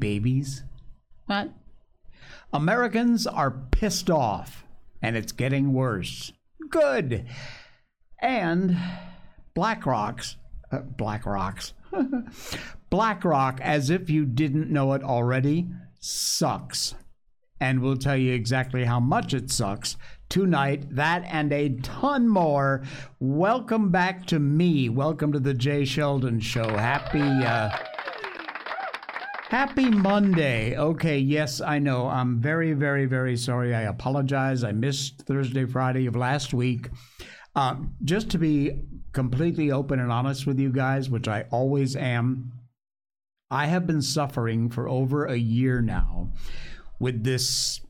babies? What? Americans are pissed off, and it's getting worse. Good. And Black BlackRock's, uh, BlackRock's, BlackRock, as if you didn't know it already, sucks. And we'll tell you exactly how much it sucks tonight. That and a ton more. Welcome back to me. Welcome to the Jay Sheldon Show. Happy. Uh, Happy Monday. Okay, yes, I know. I'm very, very, very sorry. I apologize. I missed Thursday, Friday of last week. Um, just to be completely open and honest with you guys, which I always am, I have been suffering for over a year now with this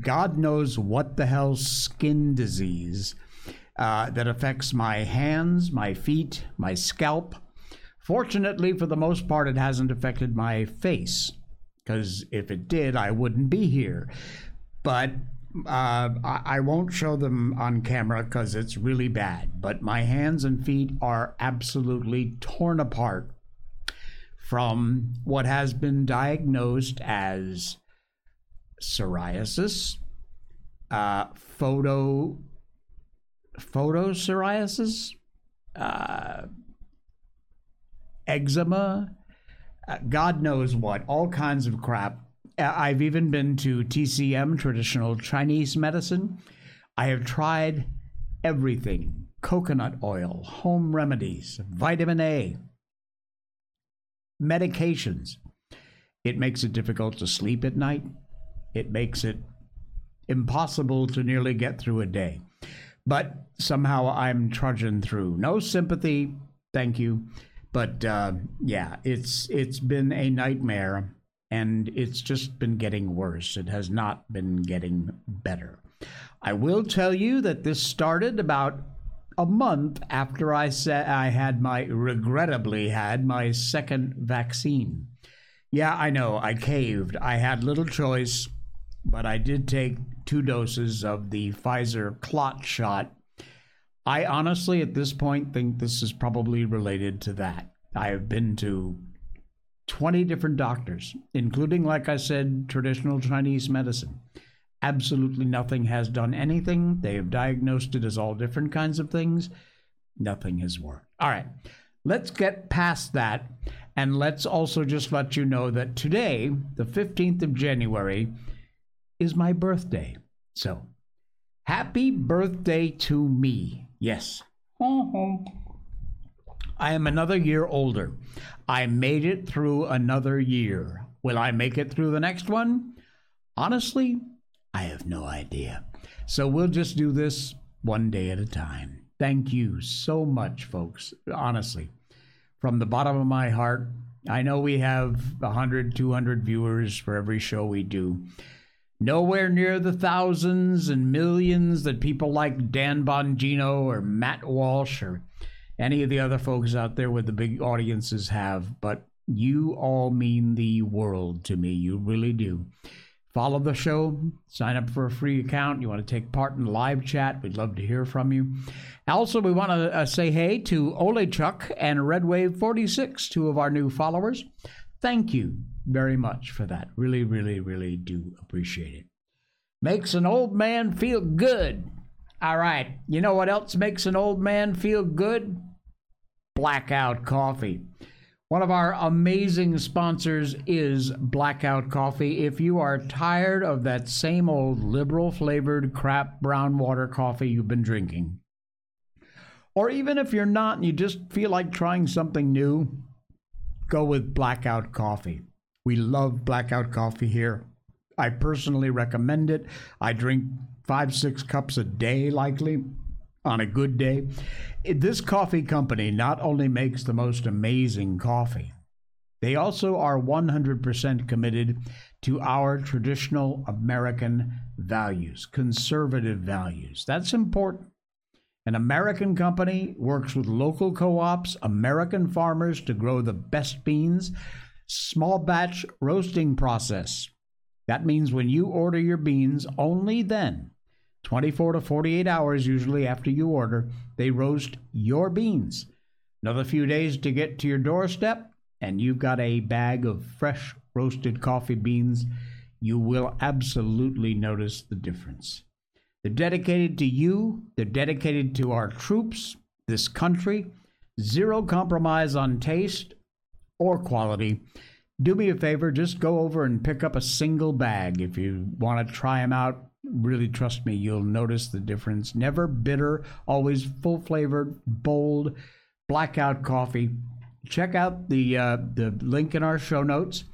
God knows what the hell skin disease uh, that affects my hands, my feet, my scalp. Fortunately, for the most part, it hasn't affected my face, because if it did, I wouldn't be here. But uh, I, won't show them on camera because it's really bad. But my hands and feet are absolutely torn apart from what has been diagnosed as psoriasis, uh, photo photopsoriasis, uh, eczema, uh, God knows what, all kinds of crap. Uh, I've even been to TCM, traditional Chinese medicine. I have tried everything coconut oil, home remedies, vitamin A, medications. It makes it difficult to sleep at night. It makes it impossible to nearly get through a day. But somehow I'm trudging through. No sympathy, thank you. But uh, yeah, it's it's been a nightmare, and it's just been getting worse. It has not been getting better. I will tell you that this started about a month after I said I had my regrettably had my second vaccine. Yeah, I know, I caved. I had little choice, but I did take two doses of the Pfizer clot shot. I honestly, at this point, think this is probably related to that. I have been to 20 different doctors, including, like I said, traditional Chinese medicine. Absolutely nothing has done anything. They have diagnosed it as all different kinds of things. Nothing has worked. All right, let's get past that. And let's also just let you know that today, the 15th of January, is my birthday. So, happy birthday to me. Yes. I am another year older. I made it through another year. Will I make it through the next one? Honestly, I have no idea. So we'll just do this one day at a time. Thank you so much, folks. Honestly, from the bottom of my heart, I know we have 100, 200 viewers for every show we do. Nowhere near the thousands and millions that people like Dan Bongino or Matt Walsh or any of the other folks out there with the big audiences have, but you all mean the world to me. You really do. Follow the show, sign up for a free account. You want to take part in live chat, we'd love to hear from you. Also, we want to uh, say hey to Ole Chuck and Red Wave 46, two of our new followers. Thank you very much for that. Really, really, really do appreciate it. Makes an old man feel good. All right. You know what else makes an old man feel good? Blackout Coffee. One of our amazing sponsors is Blackout Coffee. If you are tired of that same old liberal flavored crap brown water coffee you've been drinking, or even if you're not and you just feel like trying something new, go with Blackout Coffee. We love Blackout Coffee here. I personally recommend it. I drink five, six cups a day, likely on a good day. This coffee company not only makes the most amazing coffee, they also are 100% committed to our traditional American values, conservative values. That's important. An American company works with local co ops, American farmers to grow the best beans, small batch roasting process. That means when you order your beans, only then 24 to 48 hours usually after you order, they roast your beans. Another few days to get to your doorstep, and you've got a bag of fresh roasted coffee beans, you will absolutely notice the difference. They're dedicated to you, they're dedicated to our troops, this country. Zero compromise on taste or quality. Do me a favor, just go over and pick up a single bag if you want to try them out. Really trust me, you'll notice the difference. Never bitter, always full flavored, bold, blackout coffee. Check out the uh, the link in our show notes.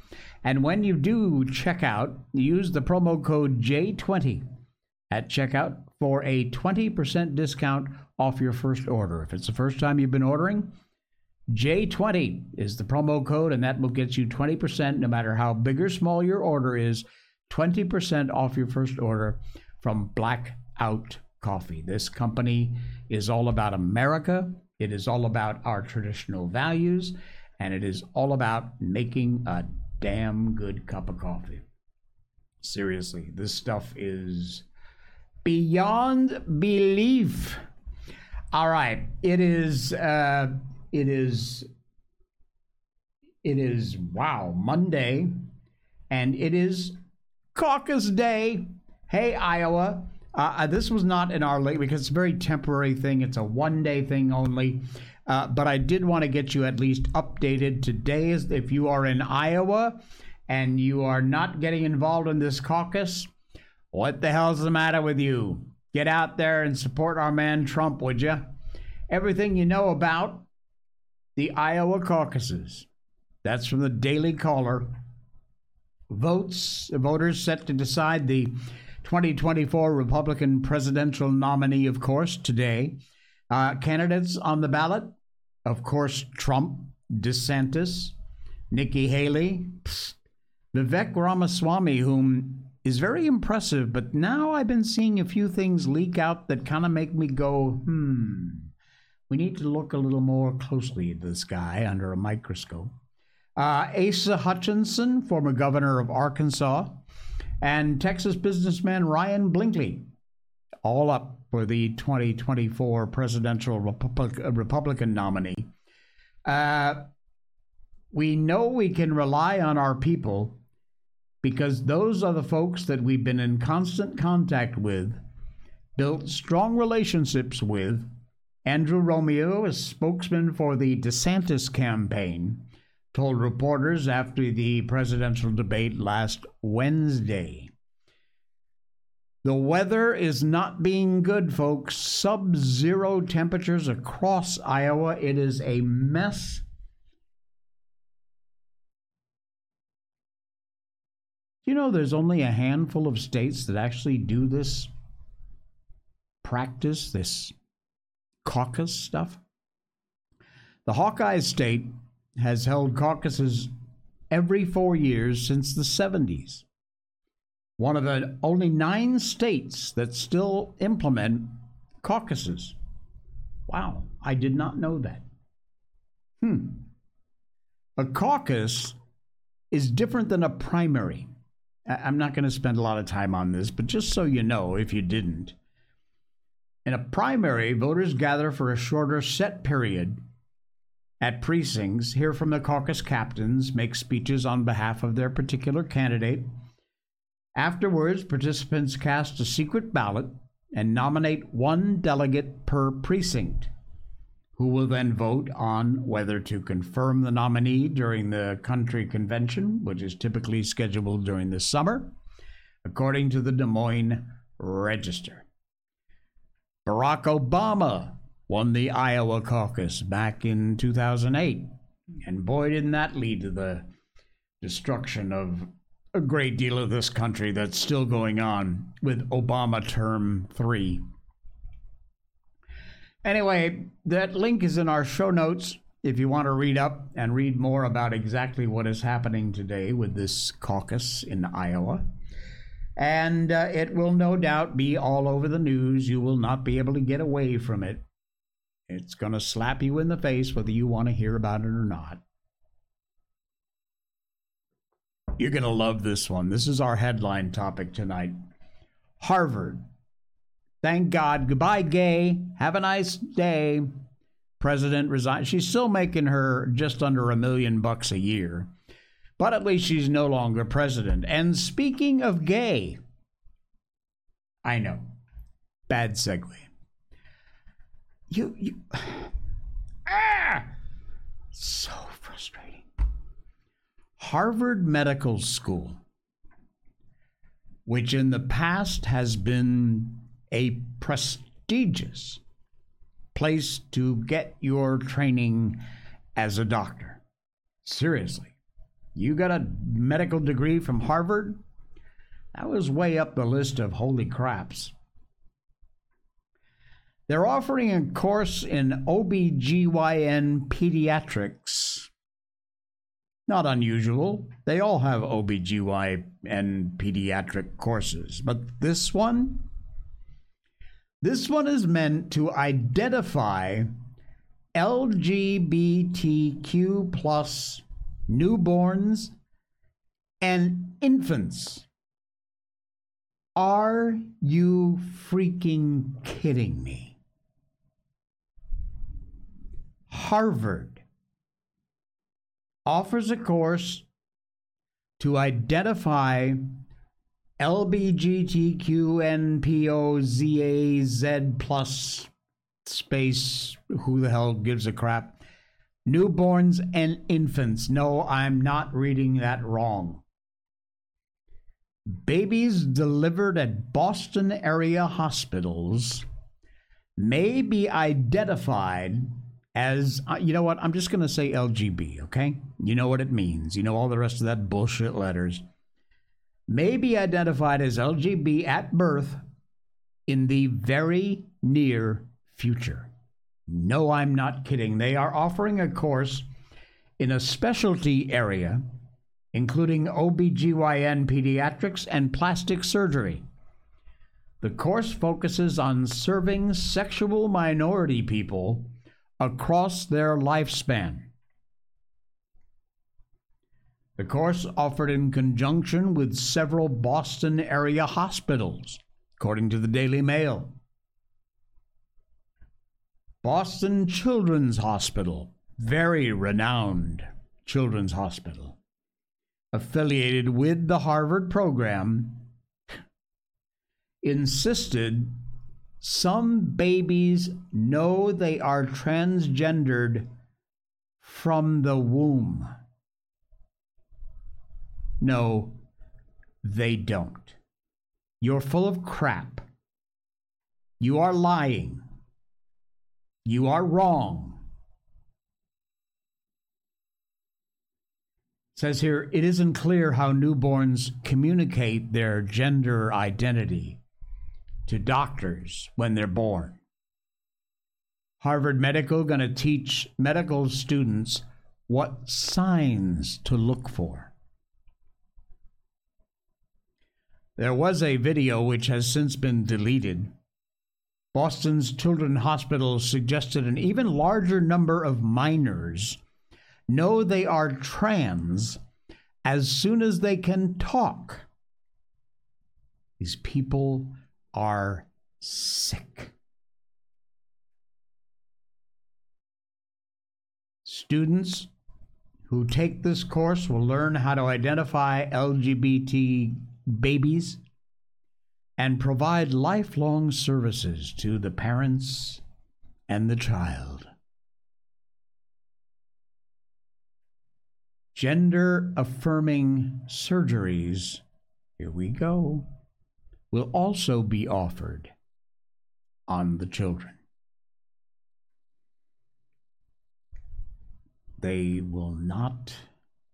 And when you do check out, use the promo code JAY20 at checkout for a 20% discount off your first order. If it's the first time you've been ordering, JAY20 is the promo code, and that will get you 20% no matter how big or small your order is. 20% off your first order from Blackout Coffee. This company is all about America, it is all about our traditional values, and it is all about making a damn good cup of coffee. Seriously, this stuff is beyond belief. All right, it is. Uh, it is. It is wow Monday, and it is caucus day. Hey Iowa, uh, uh this was not in our late because it's a very temporary thing. It's a one day thing only. Uh, but I did want to get you at least updated. Today is if you are in Iowa and you are not getting involved in this caucus, what the hell's the matter with you? Get out there and support our man Trump, would you? Everything you know about the Iowa caucuses. That's from the Daily Caller. Votes, voters set to decide the 2024 Republican presidential nominee, of course, today. Uh, candidates on the ballot of course, Trump, DeSantis, Nikki Haley, Vivek Ramaswamy, whom is very impressive, but now I've been seeing a few things leak out that kind of make me go, hmm, we need to look a little more closely at this guy under a microscope. Uh, Asa Hutchinson, former governor of Arkansas, and Texas businessman Ryan Binkley, all up for the 2024 presidential Republic, Republican nominee. Uh, we know we can rely on our people because those are the folks that we've been in constant contact with, built strong relationships with. Andrew Romeo, a spokesman for the DeSantis campaign, told reporters after the presidential debate last Wednesday. The weather is not being good, folks. Sub zero temperatures across Iowa. It is a mess. You know, there's only a handful of states that actually do this practice, this caucus stuff. The Hawkeye State has held caucuses every four years since the 70s one of the only nine states that still implement caucuses. Wow, I did not know that. Hmm. A caucus is different than a primary. I'm not going to spend a lot of time on this, but just so you know, if you didn't. In a primary, voters gather for a shorter set period at precincts, hear from the caucus captains, make speeches on behalf of their particular candidate Afterwards, participants cast a secret ballot and nominate one delegate per precinct, who will then vote on whether to confirm the nominee during the country convention, which is typically scheduled during the summer, according to the Des Moines Register. Barack Obama won the Iowa caucus back in 2008, and boy, didn't that lead to the destruction of a great deal of this country that's still going on with Obama term three. Anyway, that link is in our show notes if you want to read up and read more about exactly what is happening today with this caucus in Iowa. And uh, it will no doubt be all over the news. You will not be able to get away from it. It's going to slap you in the face whether you want to hear about it or not. You're going to love this one. This is our headline topic tonight. Harvard. Thank God. Goodbye, gay. Have a nice day. President resigned. She's still making her just under a million bucks a year. But at least she's no longer president. And speaking of gay, I know, bad segue. You, you, ah, so frustrating. Harvard Medical School, which in the past has been a prestigious place to get your training as a doctor. Seriously. You got a medical degree from Harvard? That was way up the list of holy craps. They're offering a course in OBGYN pediatrics. Not unusual. They all have OBGYN pediatric courses. But this one? This one is meant to identify LGBTQ plus newborns and infants. Are you freaking kidding me? Harvard offers a course to identify LBGTQNPOZAZ plus space, who the hell gives a crap? Newborns and infants. No, I'm not reading that wrong. Babies delivered at Boston area hospitals may be identified as, uh, you know what, I'm just going to say LGB, okay? You know what it means. You know all the rest of that bullshit letters. May be identified as LGB at birth in the very near future. No, I'm not kidding. They are offering a course in a specialty area, including OBGYN pediatrics and plastic surgery. The course focuses on serving sexual minority people across their lifespan. The course offered in conjunction with several Boston area hospitals, according to the Daily Mail. Boston Children's Hospital, very renowned children's hospital, affiliated with the Harvard program, insisted some babies know they are transgendered from the womb. No, they don't. You're full of crap. You are lying. You are wrong. It says here, it isn't clear how newborns communicate their gender identity to doctors when they're born. Harvard Medical going to teach medical students what signs to look for. There was a video which has since been deleted Boston's Children's Hospital suggested an even larger number of minors know they are trans as soon as they can talk. These people are sick. Students who take this course will learn how to identify LGBT babies and provide lifelong services to the parents and the child. Gender affirming surgeries, here we go, will also be offered on the children. They will not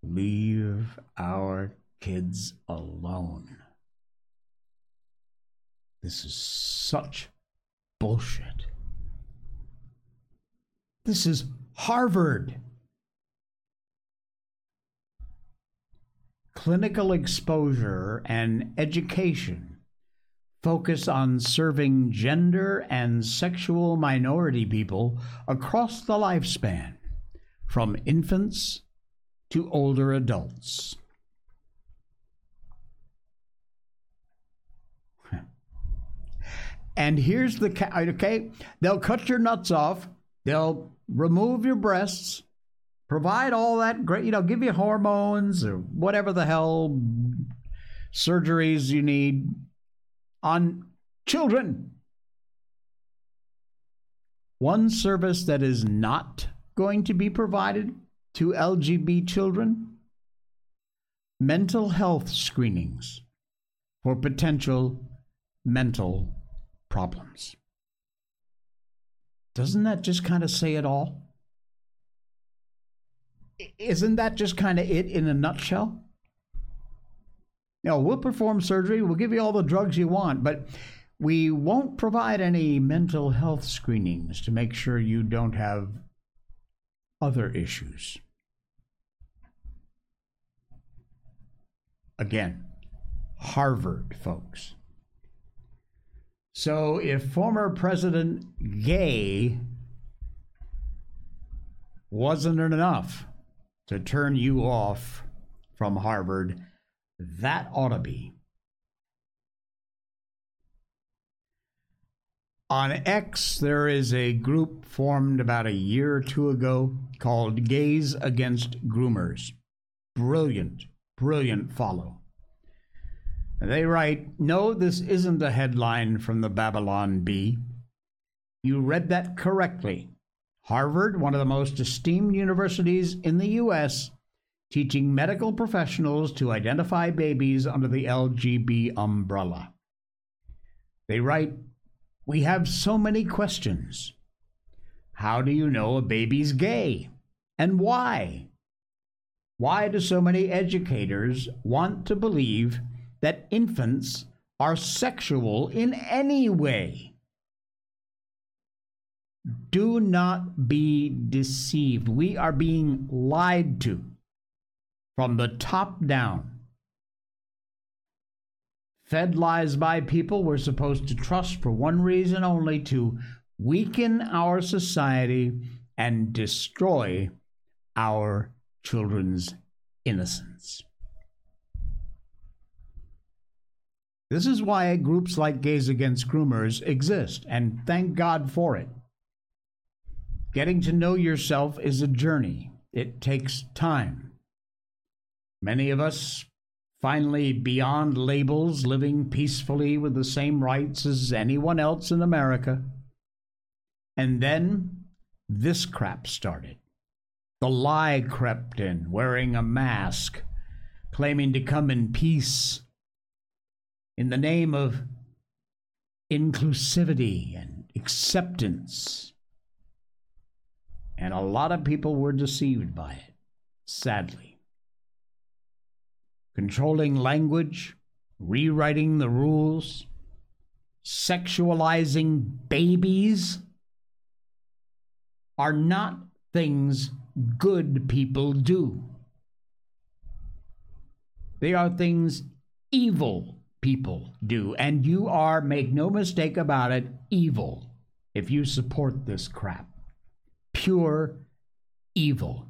leave our kids alone. This is such bullshit. This is Harvard. Clinical exposure and education focus on serving gender and sexual minority people across the lifespan, from infants to older adults. And here's the okay, they'll cut your nuts off, they'll remove your breasts, provide all that great, you know, give you hormones or whatever the hell surgeries you need on children. One service that is not going to be provided to LGB children mental health screenings for potential mental problems. Doesn't that just kind of say it all? Isn't that just kind of it in a nutshell? Know, we'll perform surgery, we'll give you all the drugs you want, but we won't provide any mental health screenings to make sure you don't have other issues. Again, Harvard, folks. So if former President Gay wasn't enough to turn you off from Harvard, that ought to be. On X, there is a group formed about a year or two ago called Gays Against Groomers. Brilliant, brilliant follow. They write, No, this isn't a headline from the Babylon Bee. You read that correctly. Harvard, one of the most esteemed universities in the U.S., teaching medical professionals to identify babies under the LGB umbrella. They write, We have so many questions. How do you know a baby's gay? And why? Why do so many educators want to believe that infants are sexual in any way. Do not be deceived. We are being lied to from the top down. Fed lies by people we're supposed to trust for one reason only to weaken our society and destroy our children's innocence. This is why groups like Gays Against Groomers exist, and thank God for it. Getting to know yourself is a journey, it takes time. Many of us finally beyond labels, living peacefully with the same rights as anyone else in America. And then this crap started. The lie crept in, wearing a mask, claiming to come in peace in the name of inclusivity and acceptance. And a lot of people were deceived by it, sadly. Controlling language, rewriting the rules, sexualizing babies are not things good people do. They are things evil people do. And you are, make no mistake about it, evil if you support this crap. Pure evil.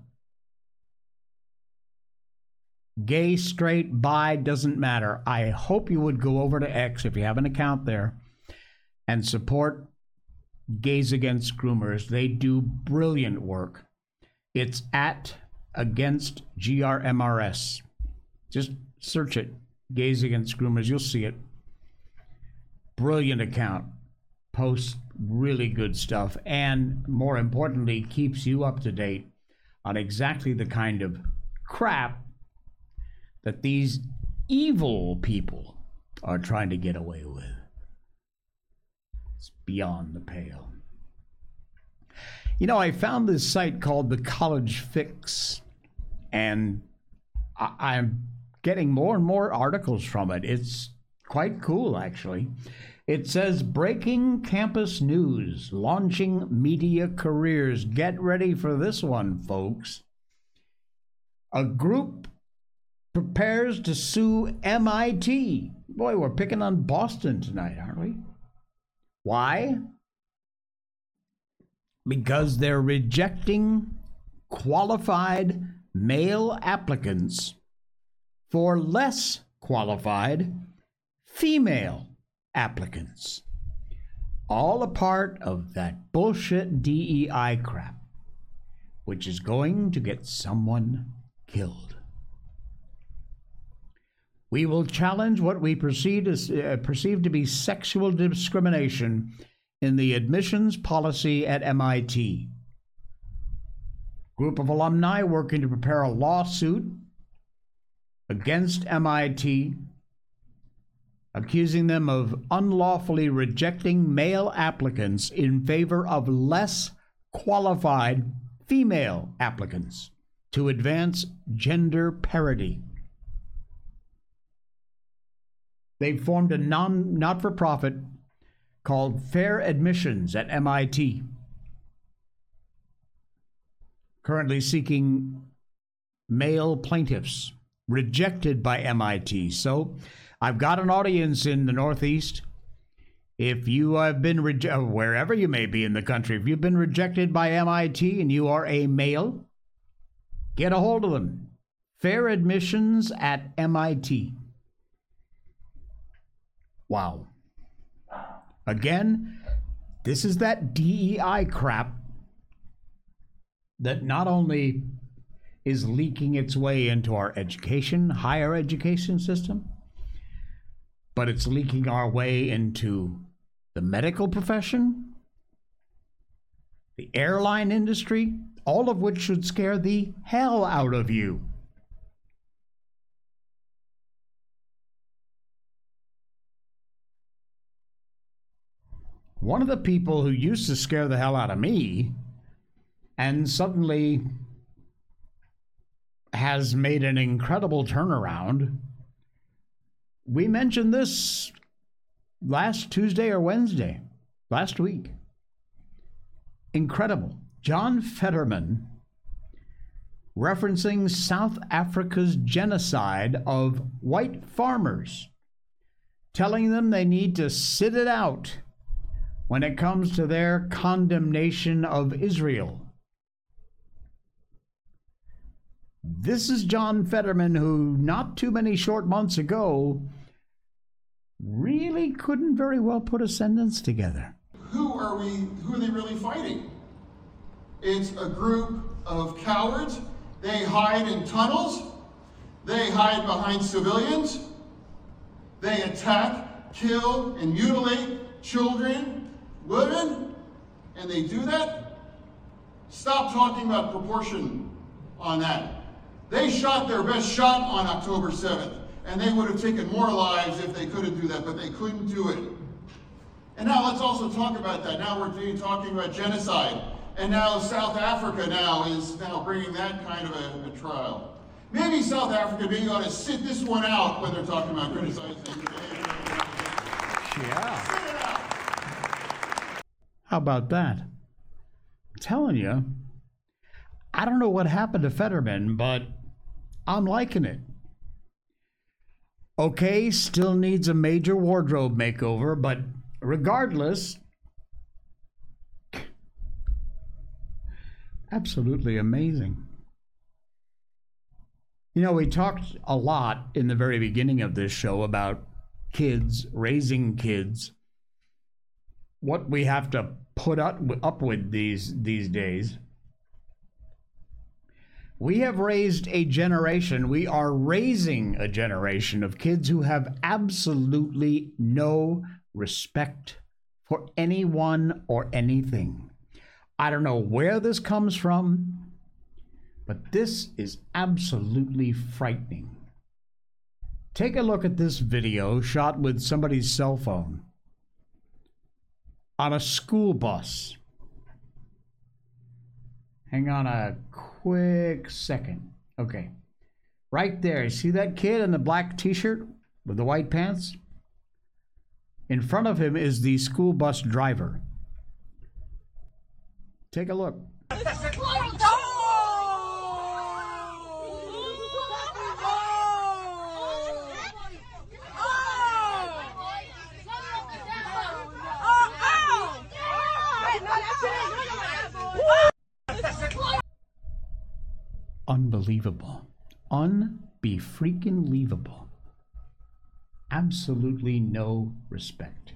Gay, straight, bi, doesn't matter. I hope you would go over to X if you have an account there and support Gays Against Groomers. They do brilliant work. It's at against GRMRS. Just search it. Gays Against Groomers. You'll see it. Brilliant account. Posts really good stuff. And more importantly, keeps you up to date on exactly the kind of crap that these evil people are trying to get away with. It's beyond the pale. You know, I found this site called the College Fix, and I, am getting more and more articles from it. It's quite cool, actually. It says breaking campus news, launching media careers. Get ready for this one, folks. A group prepares to sue MIT. Boy, we're picking on Boston tonight, aren't we? Why? Because they're rejecting qualified male applicants for less qualified female applicants. All a part of that bullshit DEI crap. which is going to get someone killed. We will challenge what we perceive, as, uh, perceive to be sexual discrimination in the admissions policy at MIT. Group of alumni working to prepare a lawsuit against MIT, accusing them of unlawfully rejecting male applicants in favor of less qualified female applicants to advance gender parity. They formed a non not for profit called Fair Admissions at MIT, currently seeking male plaintiffs rejected by MIT. So I've got an audience in the Northeast. If you have been rejected, uh, wherever you may be in the country, if you've been rejected by MIT and you are a male, get a hold of them. Fair admissions at MIT. Wow. Again, this is that DEI crap that not only is leaking its way into our education, higher education system, but it's leaking our way into the medical profession, the airline industry, all of which should scare the hell out of you. One of the people who used to scare the hell out of me and suddenly has made an incredible turnaround. We mentioned this last Tuesday or Wednesday, last week. Incredible. John Fetterman, referencing South Africa's genocide of white farmers, telling them they need to sit it out when it comes to their condemnation of Israel. This is John Fetterman, who not too many short months ago really couldn't very well put a sentence together. Who are we, who are they really fighting? It's a group of cowards. They hide in tunnels. They hide behind civilians. They attack, kill, and mutilate children women, and they do that, stop talking about proportion on that. They shot their best shot on October 7th, and they would have taken more lives if they couldn't do that, but they couldn't do it. And now let's also talk about that. Now we're talking about genocide. And now South Africa now is now bringing that kind of a, a trial. Maybe South Africa being able to sit this one out when they're talking about criticizing. Yeah. How about that? I'm telling you, I don't know what happened to Fetterman, but I'm liking it. Okay, still needs a major wardrobe makeover, but regardless, absolutely amazing. You know, we talked a lot in the very beginning of this show about kids, raising kids, what we have to put up, up with these these days. We have raised a generation, we are raising a generation of kids who have absolutely no respect for anyone or anything. I don't know where this comes from, but this is absolutely frightening. Take a look at this video shot with somebody's cell phone on a school bus. Hang on a quick second. Okay. Right there. You see that kid in the black t shirt with the white pants? In front of him is the school bus driver. Take a look. Unbelievable. Unbe freaking leavable. Absolutely no respect.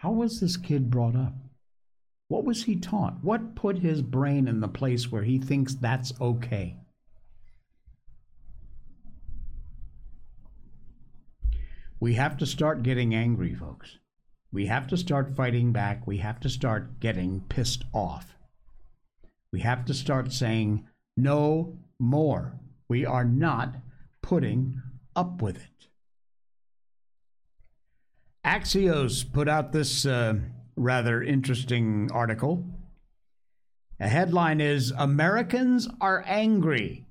How was this kid brought up? What was he taught? What put his brain in the place where he thinks that's okay? We have to start getting angry, folks. We have to start fighting back. We have to start getting pissed off. We have to start saying, no more. We are not putting up with it. Axios put out this uh, rather interesting article. The headline is Americans are angry.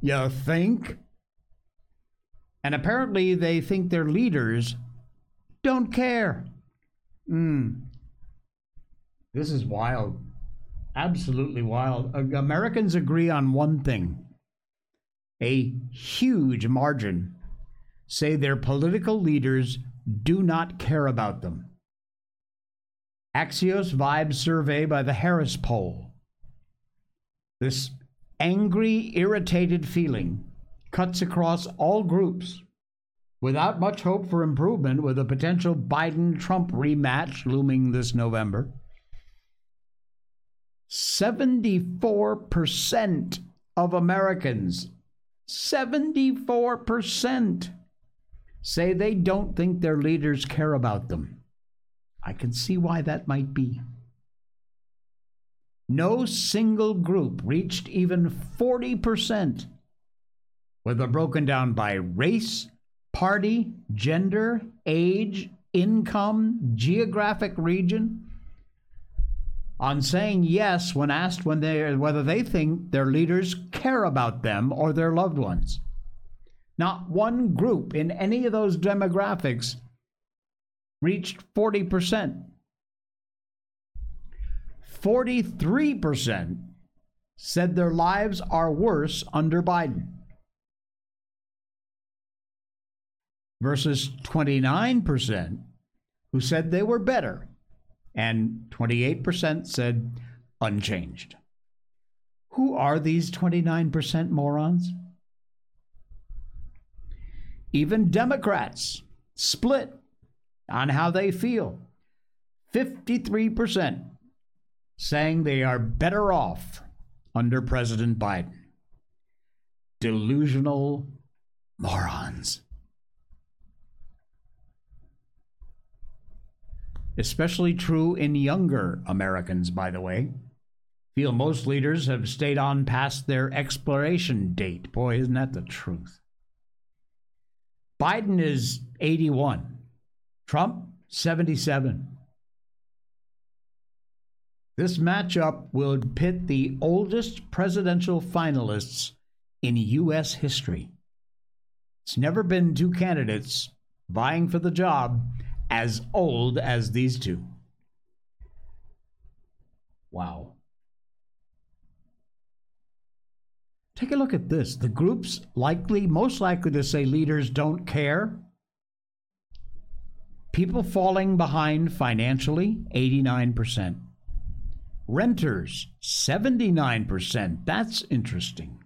You think? And apparently they think their leaders don't care. Mm. This is wild. Absolutely wild. Americans agree on one thing a huge margin say their political leaders do not care about them. Axios Vibe survey by the Harris poll. This angry, irritated feeling cuts across all groups without much hope for improvement with a potential Biden Trump rematch looming this November. 74% of Americans, 74% say they don't think their leaders care about them. I can see why that might be. No single group reached even 40%, whether broken down by race, party, gender, age, income, geographic region, on saying yes when asked when they, whether they think their leaders care about them or their loved ones. Not one group in any of those demographics reached 40%. 43% said their lives are worse under Biden. Versus 29% who said they were better, and 28% said unchanged. Who are these 29% morons? Even Democrats split on how they feel. 53% saying they are better off under President Biden. Delusional morons. Especially true in younger Americans, by the way. Feel most leaders have stayed on past their expiration date. Boy, isn't that the truth? Biden is 81, Trump 77. This matchup will pit the oldest presidential finalists in U.S. history. It's never been two candidates vying for the job as old as these two. Wow. Take a look at this. The groups likely, most likely to say leaders don't care. People falling behind financially, 89%. Renters, 79%. That's interesting.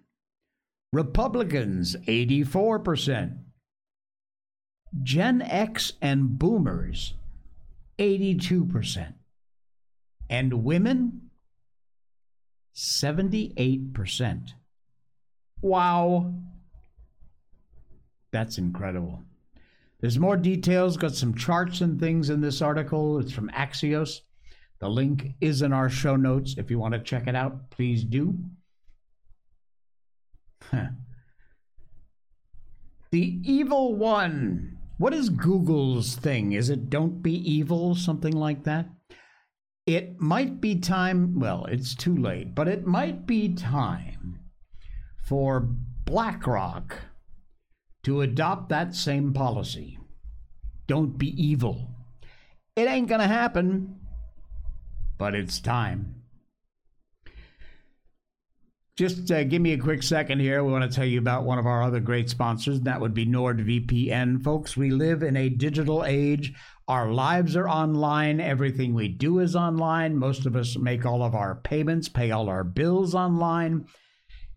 Republicans, 84%. Gen X and boomers, 82%. And women, 78%. Wow. That's incredible. There's more details, got some charts and things in this article. It's from Axios. The link is in our show notes. If you want to check it out, please do. The evil one. What is Google's thing? Is it don't be evil, something like that? It might be time, well, it's too late, but it might be time for BlackRock to adopt that same policy. Don't be evil. It ain't going to happen, but it's time. Just uh, give me a quick second here. We want to tell you about one of our other great sponsors. and That would be NordVPN. Folks, we live in a digital age. Our lives are online. Everything we do is online. Most of us make all of our payments, pay all our bills online.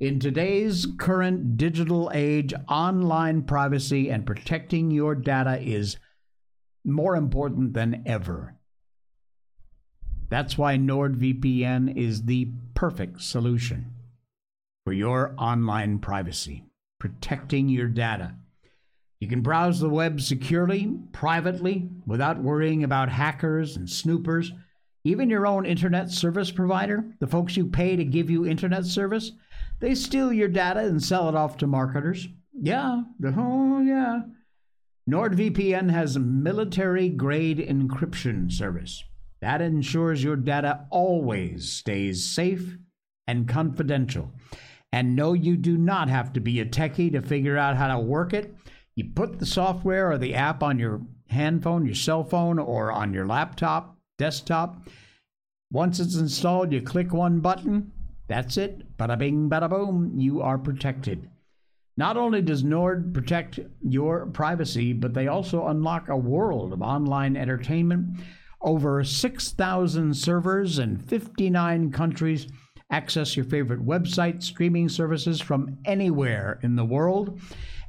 In today's current digital age, online privacy and protecting your data is more important than ever. That's why NordVPN is the perfect solution for your online privacy, protecting your data. You can browse the web securely, privately, without worrying about hackers and snoopers. Even your own internet service provider, the folks you pay to give you internet service, they steal your data and sell it off to marketers. Yeah, oh yeah. NordVPN has military grade encryption service that ensures your data always stays safe and confidential. And no, you do not have to be a techie to figure out how to work it. You put the software or the app on your handphone, your cell phone, or on your laptop, desktop. Once it's installed, you click one button. That's it. Bada bing, bada boom. You are protected. Not only does Nord protect your privacy, but they also unlock a world of online entertainment. Over 6,000 servers in 59 countries access your favorite website, streaming services from anywhere in the world.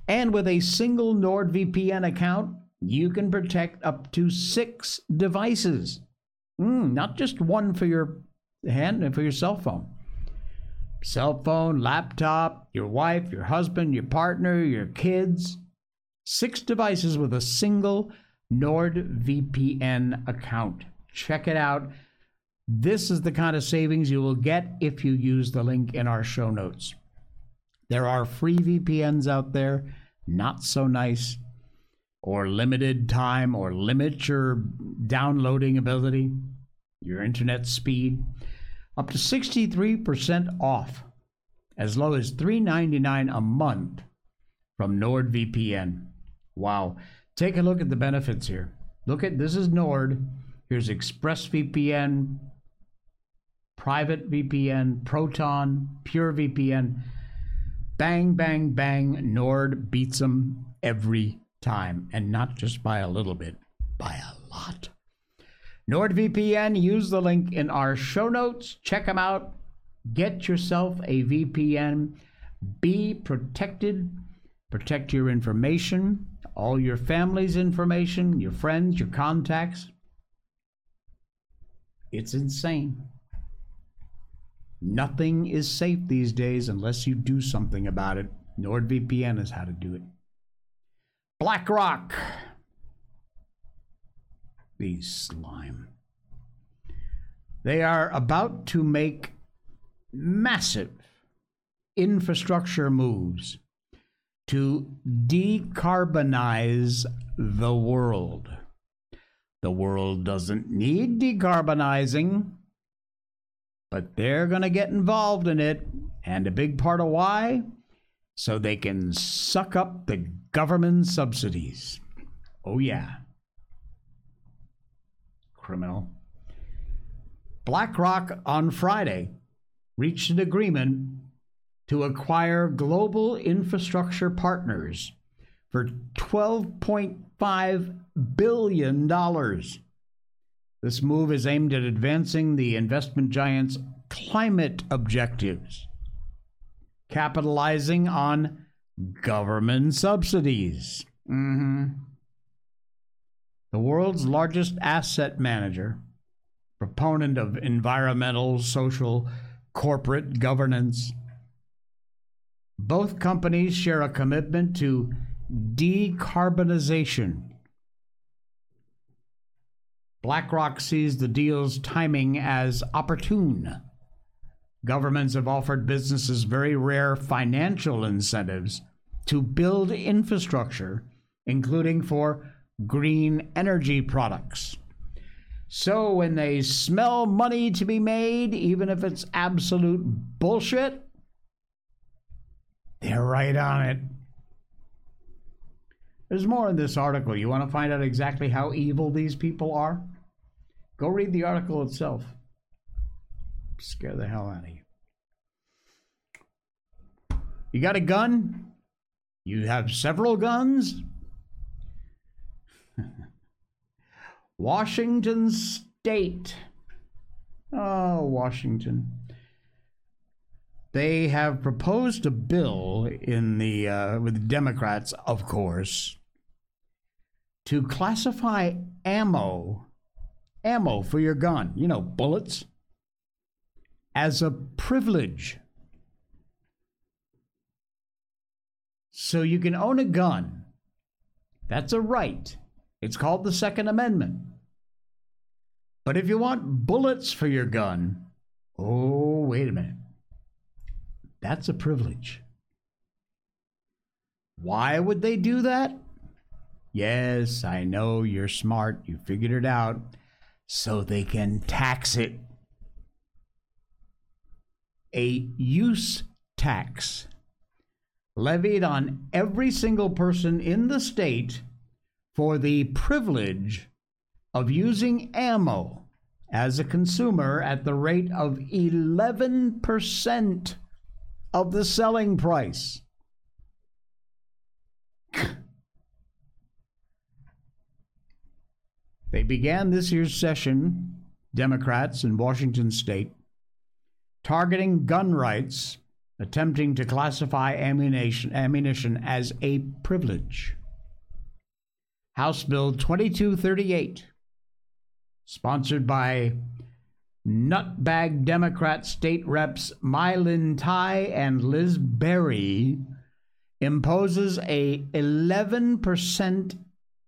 And with a single NordVPN account, you can protect up to six devices. Mm, not just one for your hand and for your cell phone cell phone, laptop, your wife, your husband, your partner, your kids. Six devices with a single NordVPN account. Check it out. This is the kind of savings you will get if you use the link in our show notes. There are free VPNs out there, not so nice, or limited time, or limit your downloading ability, your internet speed up to 63% off, as low as $3.99 a month from NordVPN. Wow. Take a look at the benefits here. Look at this is Nord. Here's ExpressVPN, Private VPN, Proton, Pure VPN. Bang, bang, bang. Nord beats them every time, and not just by a little bit, by a lot. NordVPN, use the link in our show notes. Check them out. Get yourself a VPN. Be protected. Protect your information, all your family's information, your friends, your contacts. It's insane. Nothing is safe these days unless you do something about it. NordVPN is how to do it. BlackRock these slime. They are about to make massive infrastructure moves to decarbonize the world. The world doesn't need decarbonizing, but they're going to get involved in it. And a big part of why? So they can suck up the government subsidies. Oh, yeah criminal. BlackRock on Friday reached an agreement to acquire Global Infrastructure Partners for $12.5 billion. This move is aimed at advancing the investment giant's climate objectives, capitalizing on government subsidies. Mm-hmm the world's largest asset manager, proponent of environmental, social, corporate governance. Both companies share a commitment to decarbonization. BlackRock sees the deal's timing as opportune. Governments have offered businesses very rare financial incentives to build infrastructure, including for green energy products. So when they smell money to be made, even if it's absolute bullshit, they're right on it. There's more in this article. You want to find out exactly how evil these people are? Go read the article itself. Scare the hell out of you. You got a gun? You have several guns? Washington State. Oh, Washington. They have proposed a bill in the uh, with Democrats, of course, to classify ammo ammo for your gun, you know, bullets, as a privilege. So you can own a gun. That's a right. It's called the Second Amendment. But if you want bullets for your gun, oh, wait a minute. That's a privilege. Why would they do that? Yes, I know you're smart. You figured it out. So they can tax it. A use tax levied on every single person in the state for the privilege of using ammo as a consumer at the rate of 11% of the selling price. They began this year's session, Democrats in Washington state, targeting gun rights, attempting to classify ammunition, ammunition as a privilege. House Bill 2238, sponsored by nutbag Democrat state reps My-Linh Thai and Liz Berry imposes a 11%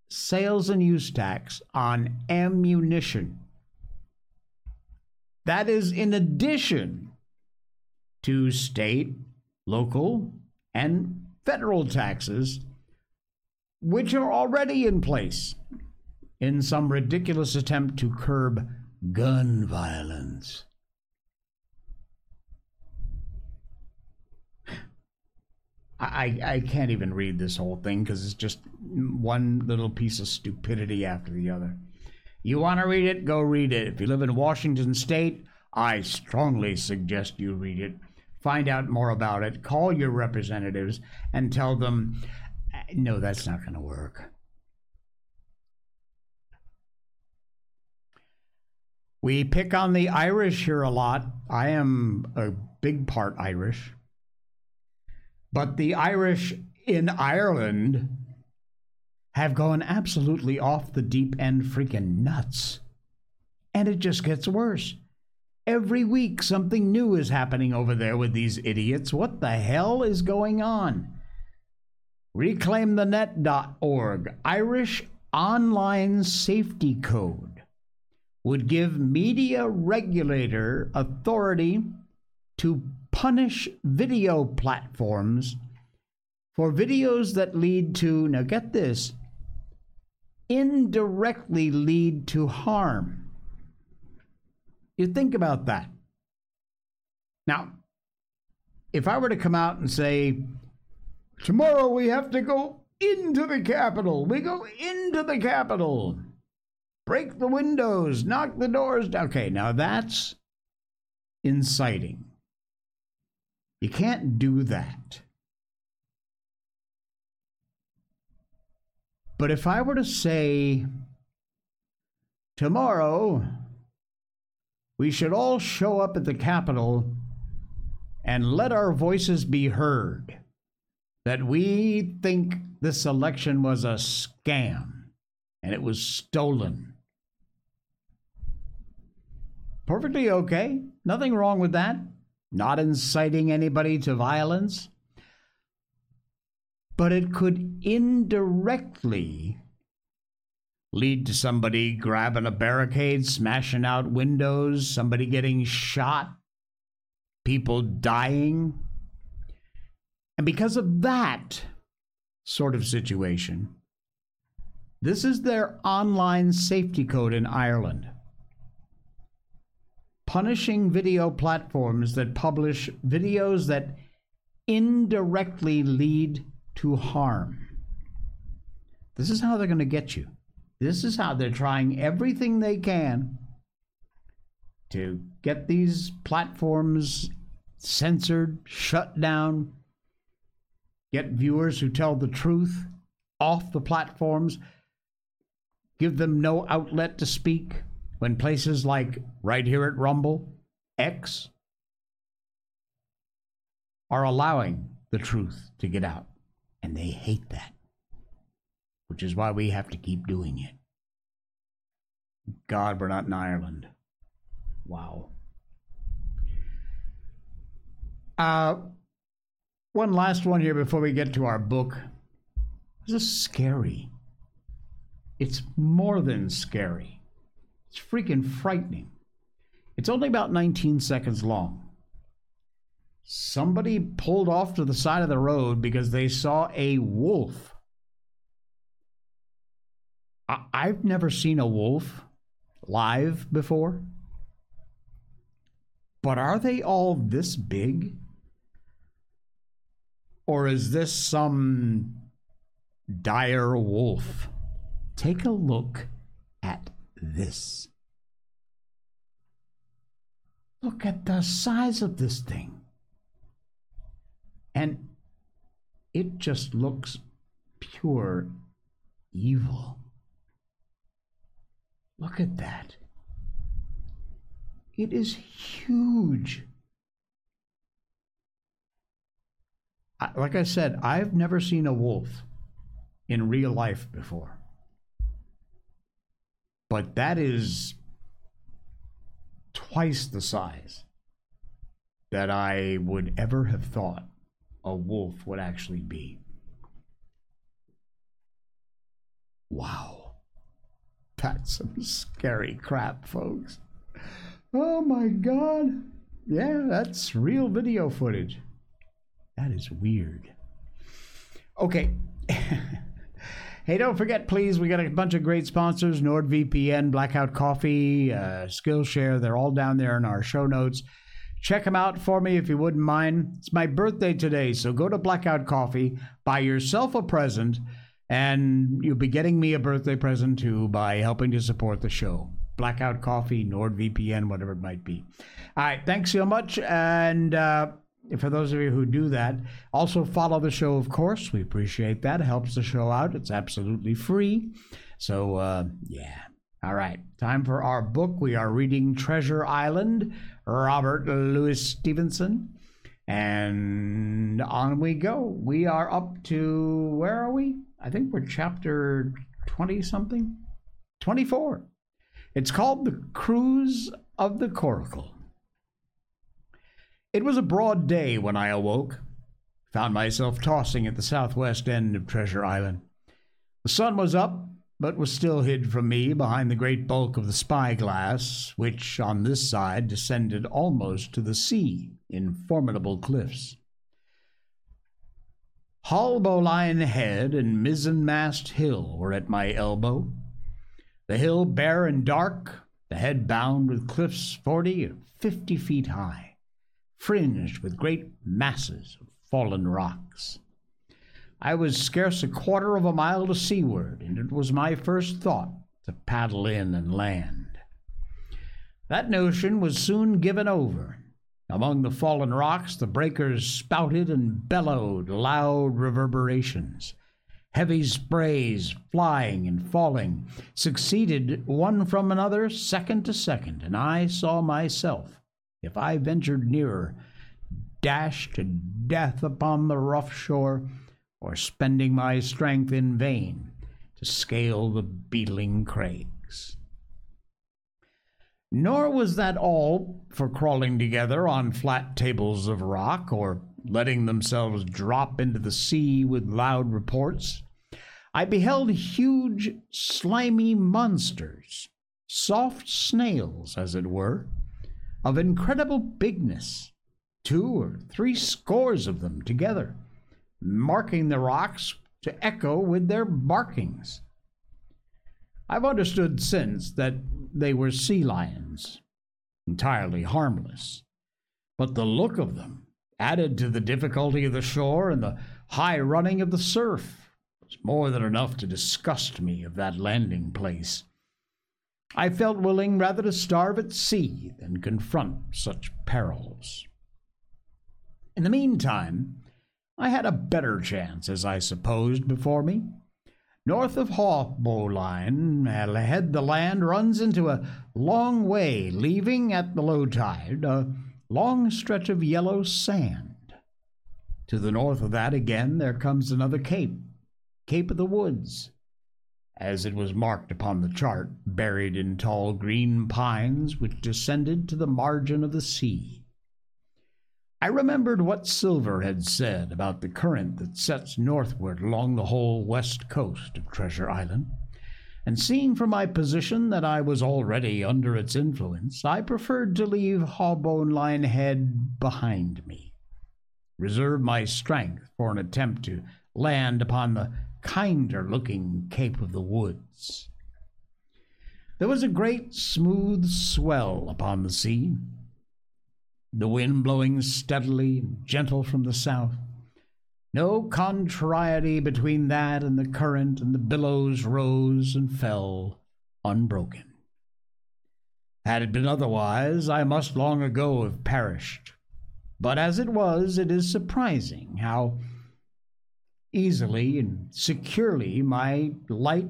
sales and use tax on ammunition. That is in addition to state, local, and federal taxes, which are already in place in some ridiculous attempt to curb gun violence. I, I can't even read this whole thing because it's just one little piece of stupidity after the other. You want to read it? Go read it. If you live in Washington State, I strongly suggest you read it. Find out more about it. Call your representatives and tell them, uh, no, that's not going to work. We pick on the Irish here a lot. I am a big part Irish. But the Irish in Ireland have gone absolutely off the deep end freaking nuts. And it just gets worse. Every week, something new is happening over there with these idiots. What the hell is going on? ReclaimTheNet.org, Irish Online Safety Code, would give media regulator authority to punish video platforms for videos that lead to, now get this, indirectly lead to harm. You think about that. Now, if I were to come out and say, tomorrow we have to go into the Capitol, we go into the Capitol, break the windows, knock the doors down. Okay, now that's inciting. You can't do that. But if I were to say, tomorrow, we should all show up at the Capitol and let our voices be heard that we think this election was a scam and it was stolen. Perfectly okay. Nothing wrong with that not inciting anybody to violence, but it could indirectly lead to somebody grabbing a barricade, smashing out windows, somebody getting shot, people dying. And because of that sort of situation, this is their online safety code in Ireland punishing video platforms that publish videos that indirectly lead to harm. This is how they're going to get you. This is how they're trying everything they can to get these platforms censored, shut down, get viewers who tell the truth off the platforms, give them no outlet to speak when places like right here at Rumble, X, are allowing the truth to get out. And they hate that, which is why we have to keep doing it. God, we're not in Ireland. Wow. Uh, one last one here before we get to our book. This is scary. It's more than scary. It's freaking frightening. It's only about 19 seconds long. Somebody pulled off to the side of the road because they saw a wolf. I- I've never seen a wolf live before. But are they all this big? Or is this some dire wolf? Take a look this. Look at the size of this thing. And it just looks pure evil. Look at that. It is huge. Like I said, I've never seen a wolf in real life before. But that is twice the size that I would ever have thought a wolf would actually be. Wow. That's some scary crap, folks. Oh my God. Yeah, that's real video footage. That is weird. Okay. hey, don't forget, please, we got a bunch of great sponsors NordVPN, Blackout Coffee, uh, Skillshare. They're all down there in our show notes. Check them out for me if you wouldn't mind. It's my birthday today, so go to Blackout Coffee, buy yourself a present, and you'll be getting me a birthday present too by helping to support the show. Blackout Coffee, NordVPN, whatever it might be. All right, thanks so much. And uh, for those of you who do that, also follow the show, of course. We appreciate that. It helps the show out. It's absolutely free. So, uh, yeah. All right, time for our book. We are reading Treasure Island, Robert Louis Stevenson. And on we go. We are up to, where are we? I think we're chapter 20 something? 24. It's called The Cruise of the Coracle. It was a broad day when I awoke. Found myself tossing at the southwest end of Treasure Island. The sun was up, but was still hid from me behind the great bulk of the spyglass, which on this side descended almost to the sea in formidable cliffs. Haulbowline Head and Mizzenmast Hill were at my elbow. The hill bare and dark, the head bound with cliffs forty or fifty feet high, fringed with great masses of fallen rocks. I was scarce a quarter of a mile to seaward, and it was my first thought to paddle in and land. That notion was soon given over. Among the fallen rocks, the breakers spouted and bellowed loud reverberations. Heavy sprays, flying and falling, succeeded one from another, second to second, and I saw myself, if I ventured nearer, dashed to death upon the rough shore, or spending my strength in vain to scale the beetling crags. Nor was that all for crawling together on flat tables of rock or letting themselves drop into the sea with loud reports. I beheld huge, slimy monsters, soft snails, as it were, of incredible bigness, two or three scores of them together, marking the rocks to echo with their barkings. I've understood since that they were sea lions, entirely harmless. But the look of them, added to the difficulty of the shore and the high running of the surf, was more than enough to disgust me of that landing place. I felt willing rather to starve at sea than confront such perils. In the meantime, I had a better chance, as I supposed, before me. North of Haulbowline, ahead the land runs into a long way, leaving at the low tide a long stretch of yellow sand. To the north of that again there comes another cape, Cape of the Woods. As it was marked upon the chart, buried in tall green pines which descended to the margin of the sea. I remembered what Silver had said about the current that sets northward along the whole west coast of Treasure Island, and seeing from my position that I was already under its influence, I preferred to leave Haulbowline Head behind me, reserve my strength for an attempt to land upon the kinder looking Cape of the Woods. There was a great smooth swell upon the sea, the wind blowing steadily and gentle from the south. No contrariety between that and the current, and the billows rose and fell unbroken. Had it been otherwise, I must long ago have perished. But as it was, it is surprising how easily and securely my light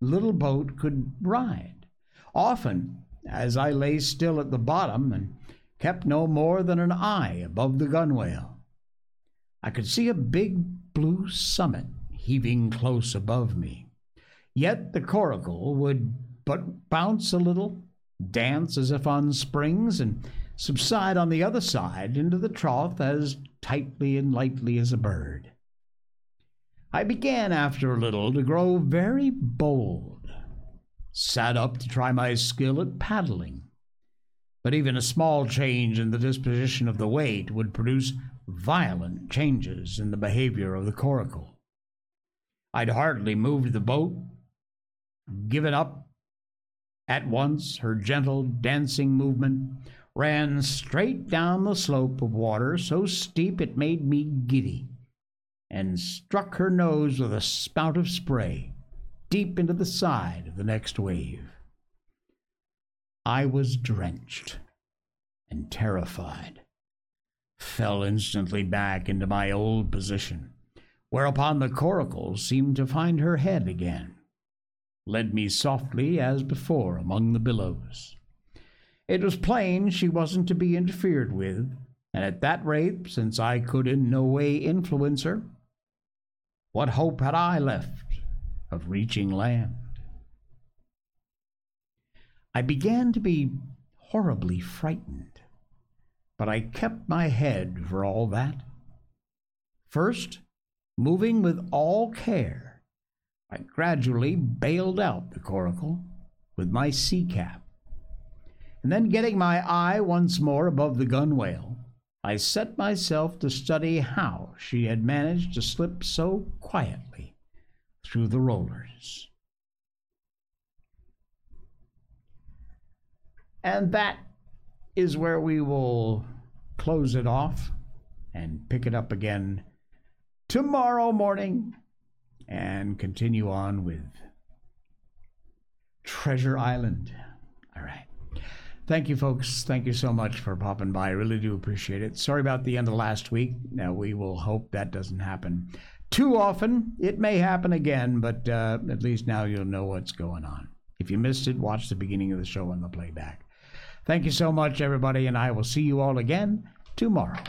little boat could ride. Often, as I lay still at the bottom and kept no more than an eye above the gunwale, I could see a big blue summit heaving close above me. Yet the coracle would but bounce a little, dance as if on springs, and subside on the other side into the trough as tightly and lightly as a bird. I began after a little to grow very bold. Sat up to try my skill at paddling. But even a small change in the disposition of the weight would produce violent changes in the behavior of the coracle. I'd hardly moved the boat, given up at once her gentle dancing movement, ran straight down the slope of water so steep it made me giddy and struck her nose with a spout of spray deep into the side of the next wave. I was drenched and terrified, fell instantly back into my old position, whereupon the coracle seemed to find her head again, led me softly as before among the billows. It was plain she wasn't to be interfered with, and at that rate, since I could in no way influence her, what hope had I left of reaching land? I began to be horribly frightened, but I kept my head for all that. First, moving with all care, I gradually bailed out the coracle with my sea cap, and then getting my eye once more above the gunwale, I set myself to study how she had managed to slip so quietly through the rollers. And that is where we will close it off and pick it up again tomorrow morning and continue on with Treasure Island. Thank you, folks. Thank you so much for popping by. I really do appreciate it. Sorry about the end of last week. Now, we will hope that doesn't happen too often. It may happen again, but uh, at least now you'll know what's going on. If you missed it, watch the beginning of the show on the playback. Thank you so much, everybody, and I will see you all again tomorrow.